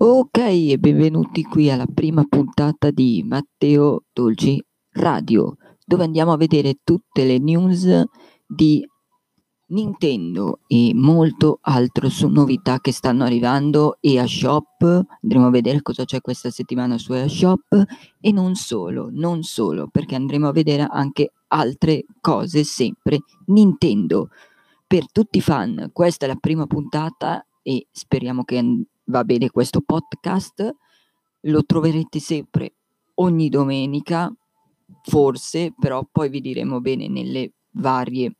Ok, e benvenuti qui alla prima puntata di Matteo Dolci Radio, dove andiamo a vedere tutte le news di Nintendo e molto altro su novità che stanno arrivando e a Shop. Andremo a vedere cosa c'è questa settimana su Shop e non solo, non solo, perché andremo a vedere anche altre cose sempre Nintendo. Per tutti i fan, questa è la prima puntata e speriamo che va bene questo podcast. Lo troverete sempre ogni domenica, forse, però poi vi diremo bene nelle varie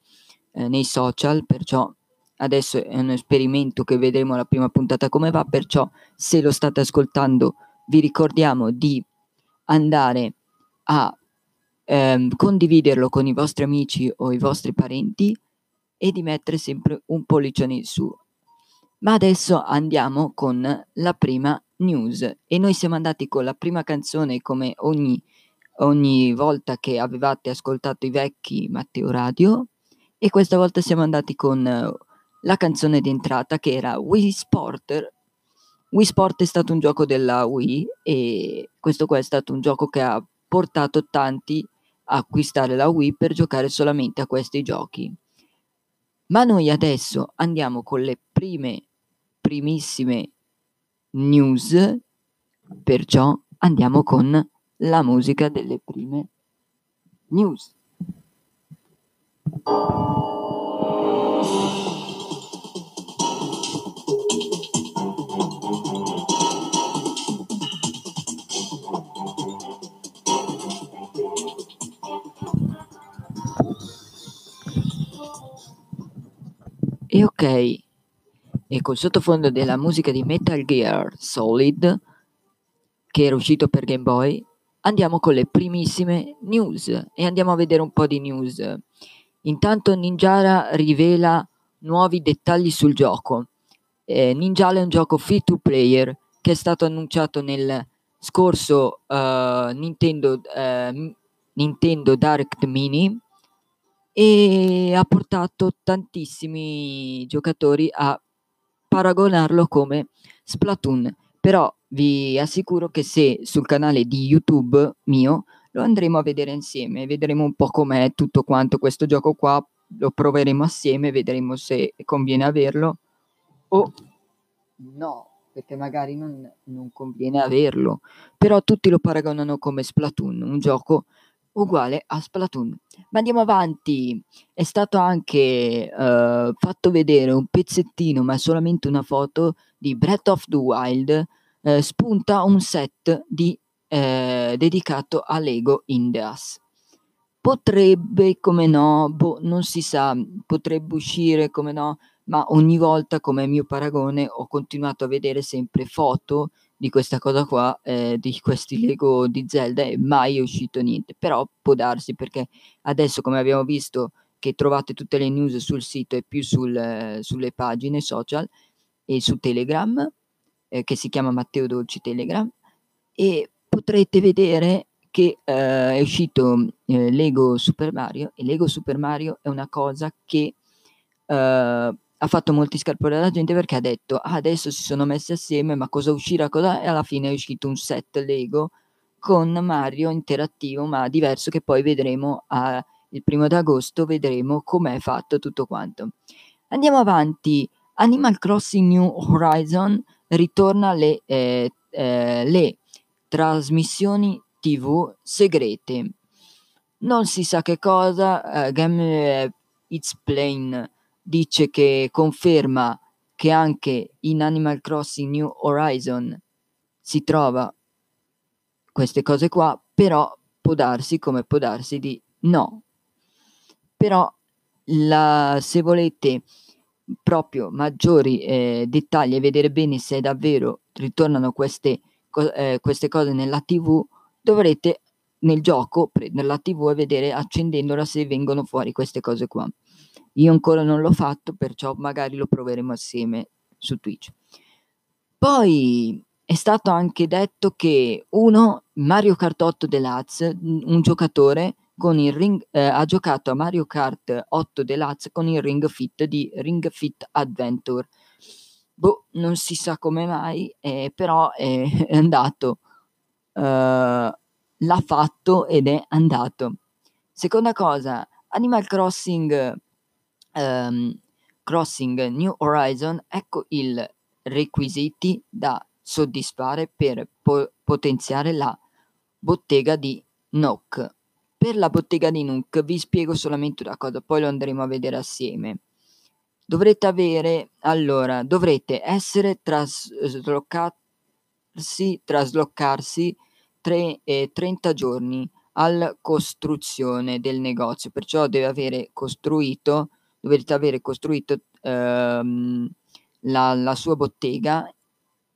eh, nei social, perciò adesso è un esperimento che vedremo la prima puntata come va, perciò se lo state ascoltando vi ricordiamo di andare a ehm, condividerlo con i vostri amici o i vostri parenti e di mettere sempre un pollicione in su. Ma adesso andiamo con la prima news e noi siamo andati con la prima canzone come ogni, ogni volta che avevate ascoltato i vecchi Matteo Radio e questa volta siamo andati con la canzone di entrata che era Wii Sport. Wii Sport è stato un gioco della Wii e questo qua è stato un gioco che ha portato tanti a acquistare la Wii per giocare solamente a questi giochi. Ma noi adesso andiamo con le prime primissime news, perciò andiamo con la musica delle prime news. E col sottofondo della musica di Metal Gear Solid, che era uscito per Game Boy, andiamo con le primissime news e andiamo a vedere un po' di news. Intanto Ninjara rivela nuovi dettagli sul gioco. Eh, Ninjala è un gioco free to player che è stato annunciato nel scorso uh, Nintendo, uh, Nintendo Direct Mini e ha portato tantissimi giocatori a paragonarlo come Splatoon, però vi assicuro che se sul canale di YouTube mio lo andremo a vedere insieme, vedremo un po' com'è tutto quanto questo gioco qua, lo proveremo assieme, vedremo se conviene averlo o no, perché magari non, non conviene averlo, però tutti lo paragonano come Splatoon, un gioco uguale a Splatoon. Ma andiamo avanti, è stato anche uh, fatto vedere un pezzettino, ma solamente una foto di Breath of the Wild, uh, spunta un set di, uh, dedicato a Lego Indias. Potrebbe, come no, boh, non si sa, potrebbe uscire, come no, ma ogni volta come mio paragone ho continuato a vedere sempre foto di questa cosa qua, eh, di questi Lego di Zelda e mai è uscito niente, però può darsi perché adesso come abbiamo visto che trovate tutte le news sul sito e più sul, eh, sulle pagine social e su Telegram, eh, che si chiama Matteo Dolci Telegram, e potrete vedere che eh, è uscito eh, Lego Super Mario. E Lego Super Mario è una cosa che eh, ha fatto molti scalpori alla gente perché ha detto ah, adesso si sono messi assieme ma cosa uscirà cosa e alla fine è uscito un set Lego con Mario interattivo ma diverso che poi vedremo a, il primo d'agosto vedremo com'è fatto tutto quanto. Andiamo avanti. Animal Crossing New Horizon ritorna le, eh, eh, le trasmissioni tv segrete. Non si sa che cosa uh, Game uh, It's Plain dice che conferma che anche in Animal Crossing New Horizon si trova queste cose qua, però può darsi come può darsi di no. Però la, se volete proprio maggiori eh, dettagli e vedere bene se davvero ritornano queste, co- eh, queste cose nella TV, dovrete nel gioco prendere la TV e vedere accendendola se vengono fuori queste cose qua. Io ancora non l'ho fatto, perciò magari lo proveremo assieme su Twitch. Poi è stato anche detto che uno, Mario Kart 8 Deluxe, un giocatore ring, eh, ha giocato a Mario Kart 8 Deluxe con il Ring Fit di Ring Fit Adventure. boh, non si sa come mai, eh, però è, è andato. Uh, l'ha fatto ed è andato. Seconda cosa, Animal Crossing, um, Crossing New Horizon, ecco i requisiti da soddisfare per po- potenziare la bottega di Nook. Per la bottega di Nook vi spiego solamente una cosa, poi lo andremo a vedere assieme. Dovrete avere, allora, dovrete essere traslocati, trasloccarsi tre, eh, 30 giorni alla costruzione del negozio, perciò deve avere costruito, dovete avere costruito ehm, la, la, sua bottega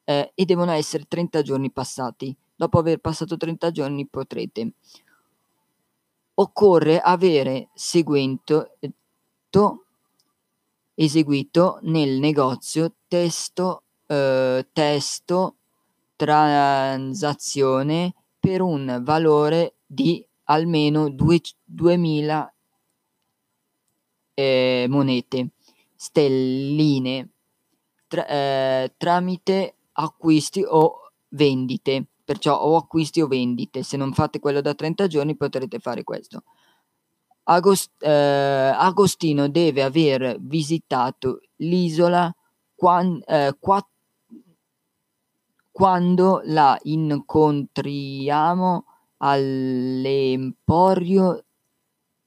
eh, e devono essere 30 giorni passati. Dopo aver passato 30 giorni potrete occorre avere seguito, eseguito nel negozio testo, eh, testo transazione per un valore di almeno 2000 eh, monete stelline tra, eh, tramite acquisti o vendite perciò o acquisti o vendite. Se non fate quello da 30 giorni potrete fare questo. Agost- eh, Agostino deve aver visitato l'isola quan- eh, quatt- quando la incontriamo all'Emporio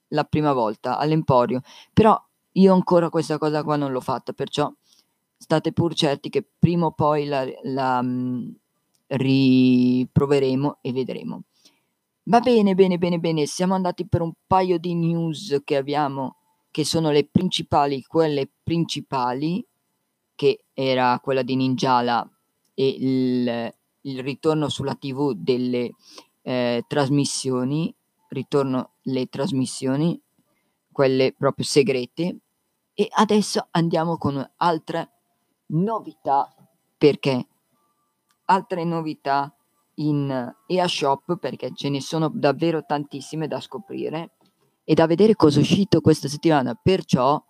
la prima volta, all'Emporio. Però io ancora questa cosa qua non l'ho fatta, perciò state pur certi che prima o poi la, la, mm, riproveremo e vedremo. Va bene, bene, bene, bene, siamo andati per un paio di news che abbiamo, che sono le principali, quelle principali, che era quella di Ninjala e il, il ritorno sulla TV delle eh, trasmissioni, ritorno le trasmissioni, quelle proprio segrete, e adesso andiamo con altre novità perché altre novità in EA perché ce ne sono davvero tantissime da scoprire e da vedere cosa è uscito questa settimana. Perciò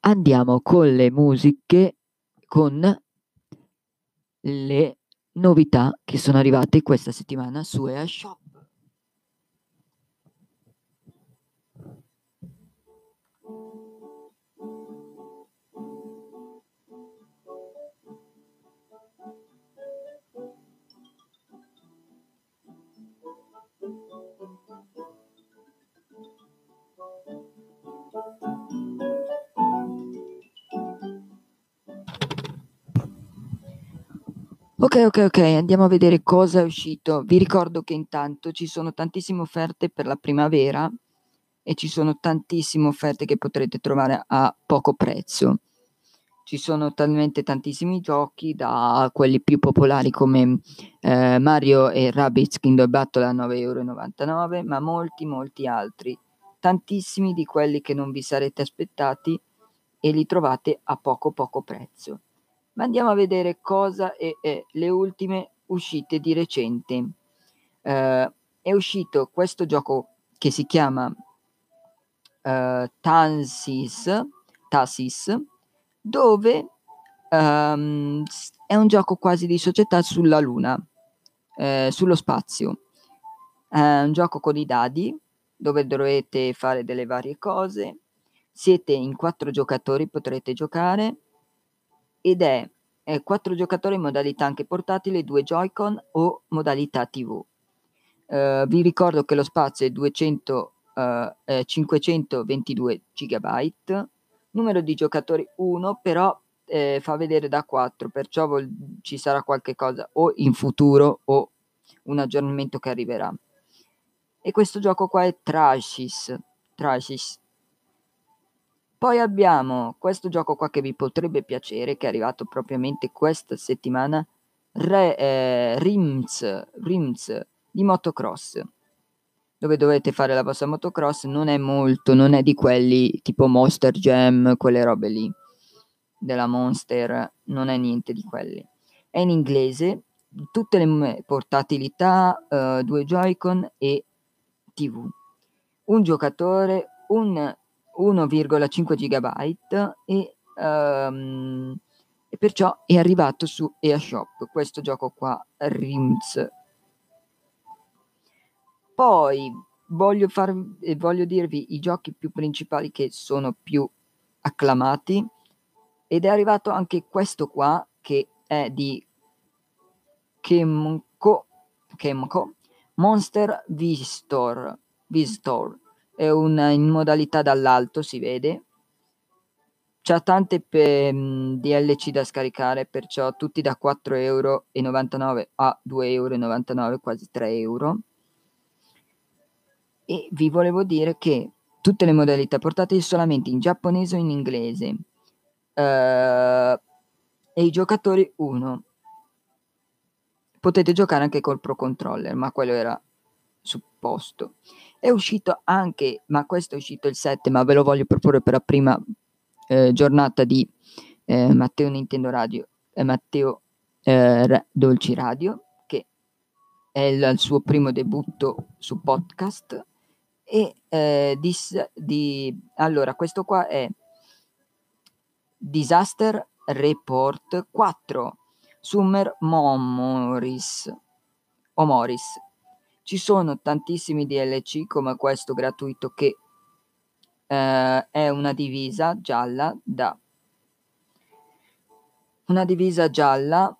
andiamo con le musiche, con le novità che sono arrivate questa settimana su EA Ok, ok, ok, andiamo a vedere cosa è uscito. Vi ricordo che intanto ci sono tantissime offerte per la primavera e ci sono tantissime offerte che potrete trovare a poco prezzo. Ci sono talmente tantissimi giochi, da quelli più popolari come eh, Mario e Rabbids Kingdom Battle a 9,99 euro, ma molti, molti altri. Tantissimi di quelli che non vi sarete aspettati e li trovate a poco, poco prezzo. Ma andiamo a vedere cosa è, è le ultime uscite di recente. Uh, è uscito questo gioco che si chiama uh, Tansis, dove um, è un gioco quasi di società sulla Luna, eh, sullo spazio. È un gioco con i dadi dove dovete fare delle varie cose. Siete in quattro giocatori, potrete giocare ed è eh, 4 giocatori in modalità anche portatile, 2 Joy-Con o modalità TV. Eh, vi ricordo che lo spazio è 200, eh, 522 GB, numero di giocatori 1, però eh, fa vedere da 4, perciò vol- ci sarà qualche cosa o in futuro o un aggiornamento che arriverà. E questo gioco qua è Trashis. Trashis poi abbiamo questo gioco qua che vi potrebbe piacere, che è arrivato propriamente questa settimana, Re, eh, Rims, Rims di motocross, dove dovete fare la vostra motocross, non è molto, non è di quelli tipo Monster Jam, quelle robe lì, della Monster, non è niente di quelli. È in inglese, tutte le portatilità, uh, due Joy-Con e TV. Un giocatore, un 1,5 GB e, um, e perciò è arrivato su eShop questo gioco qua, Rims. Poi voglio, far, voglio dirvi i giochi più principali che sono più acclamati ed è arrivato anche questo qua che è di Kemco, Kemco Monster Visitor, Visitor è un, in modalità dall'alto si vede. C'ha tante pe, mh, DLC da scaricare perciò tutti da 4,99 euro a 2,99 euro quasi 3 euro. E vi volevo dire che tutte le modalità portate solamente in giapponese o in inglese. Uh, e i giocatori 1 potete giocare anche col pro controller ma quello era supposto è uscito anche ma questo è uscito il 7 ma ve lo voglio proporre per la prima eh, giornata di eh, Matteo Nintendo Radio e Matteo eh, Dolci Radio che è il, il suo primo debutto su podcast. E eh, dis, di, allora questo qua è Disaster Report 4 Summer Momoris o Morris ci sono tantissimi DLC come questo gratuito che eh, è una divisa gialla da una divisa gialla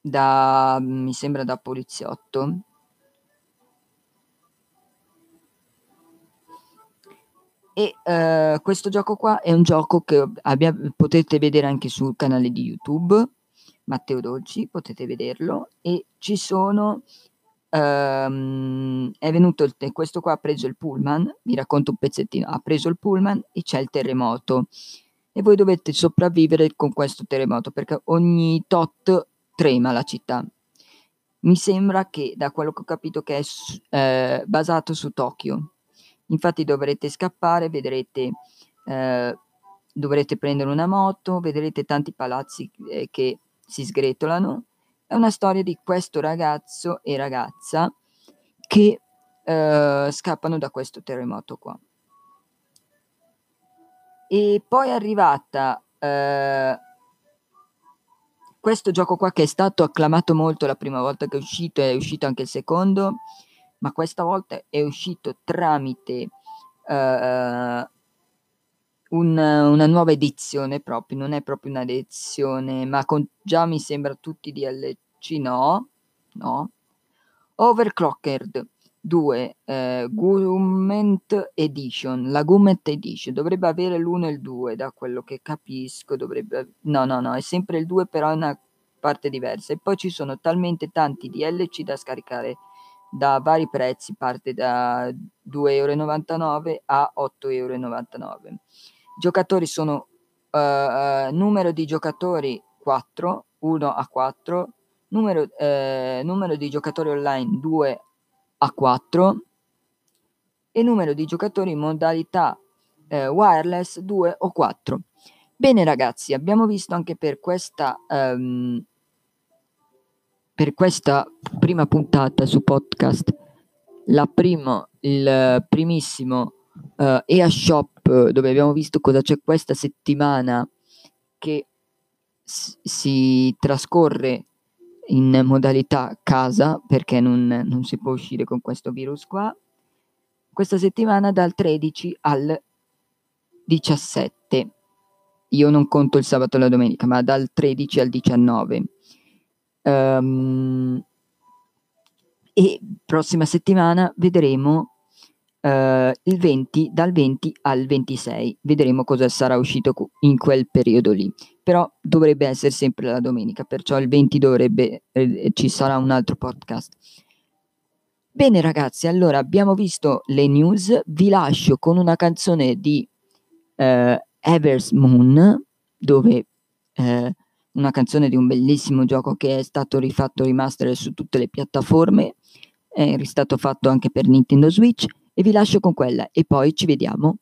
da mi sembra da poliziotto E uh, questo gioco qua è un gioco che abbia, potete vedere anche sul canale di YouTube, Matteo Dolci, potete vederlo. E ci sono, um, è venuto il, questo qua ha preso il pullman, vi racconto un pezzettino, ha preso il pullman e c'è il terremoto. E voi dovete sopravvivere con questo terremoto perché ogni tot trema la città. Mi sembra che, da quello che ho capito, che è eh, basato su Tokyo Infatti dovrete scappare, vedrete, eh, dovrete prendere una moto, vedrete tanti palazzi eh, che si sgretolano. È una storia di questo ragazzo e ragazza che eh, scappano da questo terremoto qua. E poi è arrivata eh, questo gioco qua che è stato acclamato molto la prima volta che è uscito, è uscito anche il secondo, ma questa volta è uscito tramite uh, un, una nuova edizione proprio, non è proprio una edizione, ma con già mi sembra tutti DLC, no, no. Overclocked 2 eh, Gument Edition, la Gument Edition dovrebbe avere l'1 e il 2 da quello che capisco, dovrebbe no, no, no, è sempre il 2 però è una parte diversa e poi ci sono talmente tanti DLC da scaricare da vari prezzi, parte da 2,99 euro a 8,99 euro. Giocatori sono uh, uh, numero di giocatori 4, 1 a 4, numero, uh, numero di giocatori online 2 a 4 e numero di giocatori in modalità wireless 2 o 4. Bene ragazzi, abbiamo visto anche per questa um, per questa prima puntata su podcast, la primo, il primissimo uh, EA Shop dove abbiamo visto cosa c'è questa settimana che si trascorre in modalità casa perché non, non si può uscire con questo virus qua. Questa settimana dal 13 al 17. Io non conto il sabato e la domenica, ma dal 13 al 19. Um, e prossima settimana vedremo uh, il 20, dal 20 al 26, vedremo cosa sarà uscito in quel periodo lì. Però dovrebbe essere sempre la domenica, perciò il 20 dovrebbe, eh, ci sarà un altro podcast. Bene ragazzi, allora abbiamo visto le news, vi lascio con una canzone di uh, Evers Moon, dove uh, una canzone di un bellissimo gioco che è stato rifatto remaster su tutte le piattaforme, è stato fatto anche per Nintendo Switch e vi lascio con quella e poi ci vediamo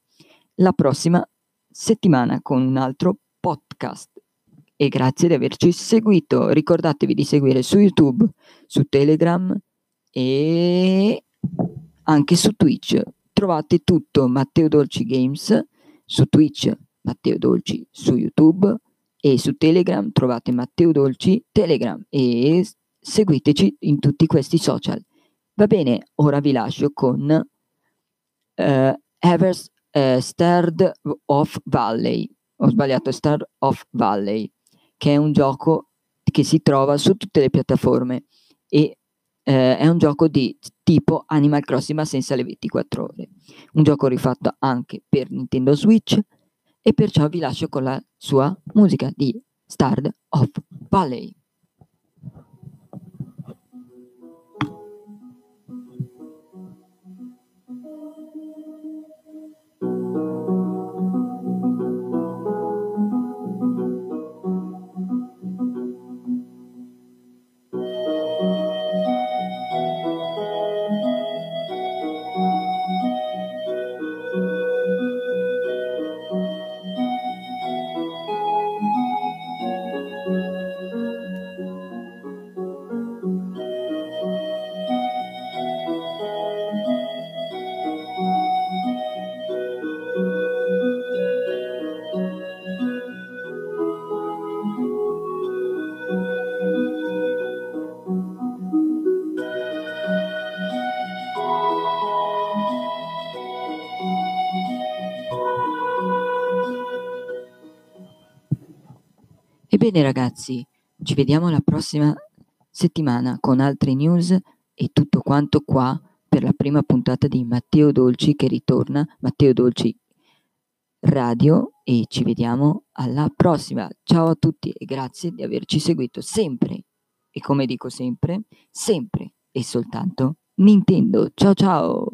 la prossima settimana con un altro podcast. E grazie di averci seguito. Ricordatevi di seguire su YouTube, su Telegram e anche su Twitch. trovate tutto Matteo Dolci Games su Twitch, Matteo Dolci su YouTube e su Telegram trovate Matteo Dolci Telegram e seguiteci in tutti questi social. Va bene, ora vi lascio con uh, Evers uh, Starred of Valley. Ho sbagliato, Star of Valley, che è un gioco che si trova su tutte le piattaforme e eh, è un gioco di tipo Animal Crossing ma senza le 24 ore. Un gioco rifatto anche per Nintendo Switch e perciò vi lascio con la sua musica di Starred of Valley. Ebbene ragazzi, ci vediamo la prossima settimana con altre news e tutto quanto qua per la prima puntata di Matteo Dolci che ritorna, Matteo Dolci Radio e ci vediamo alla prossima. Ciao a tutti e grazie di averci seguito sempre e come dico sempre, sempre e soltanto Nintendo. Ciao ciao!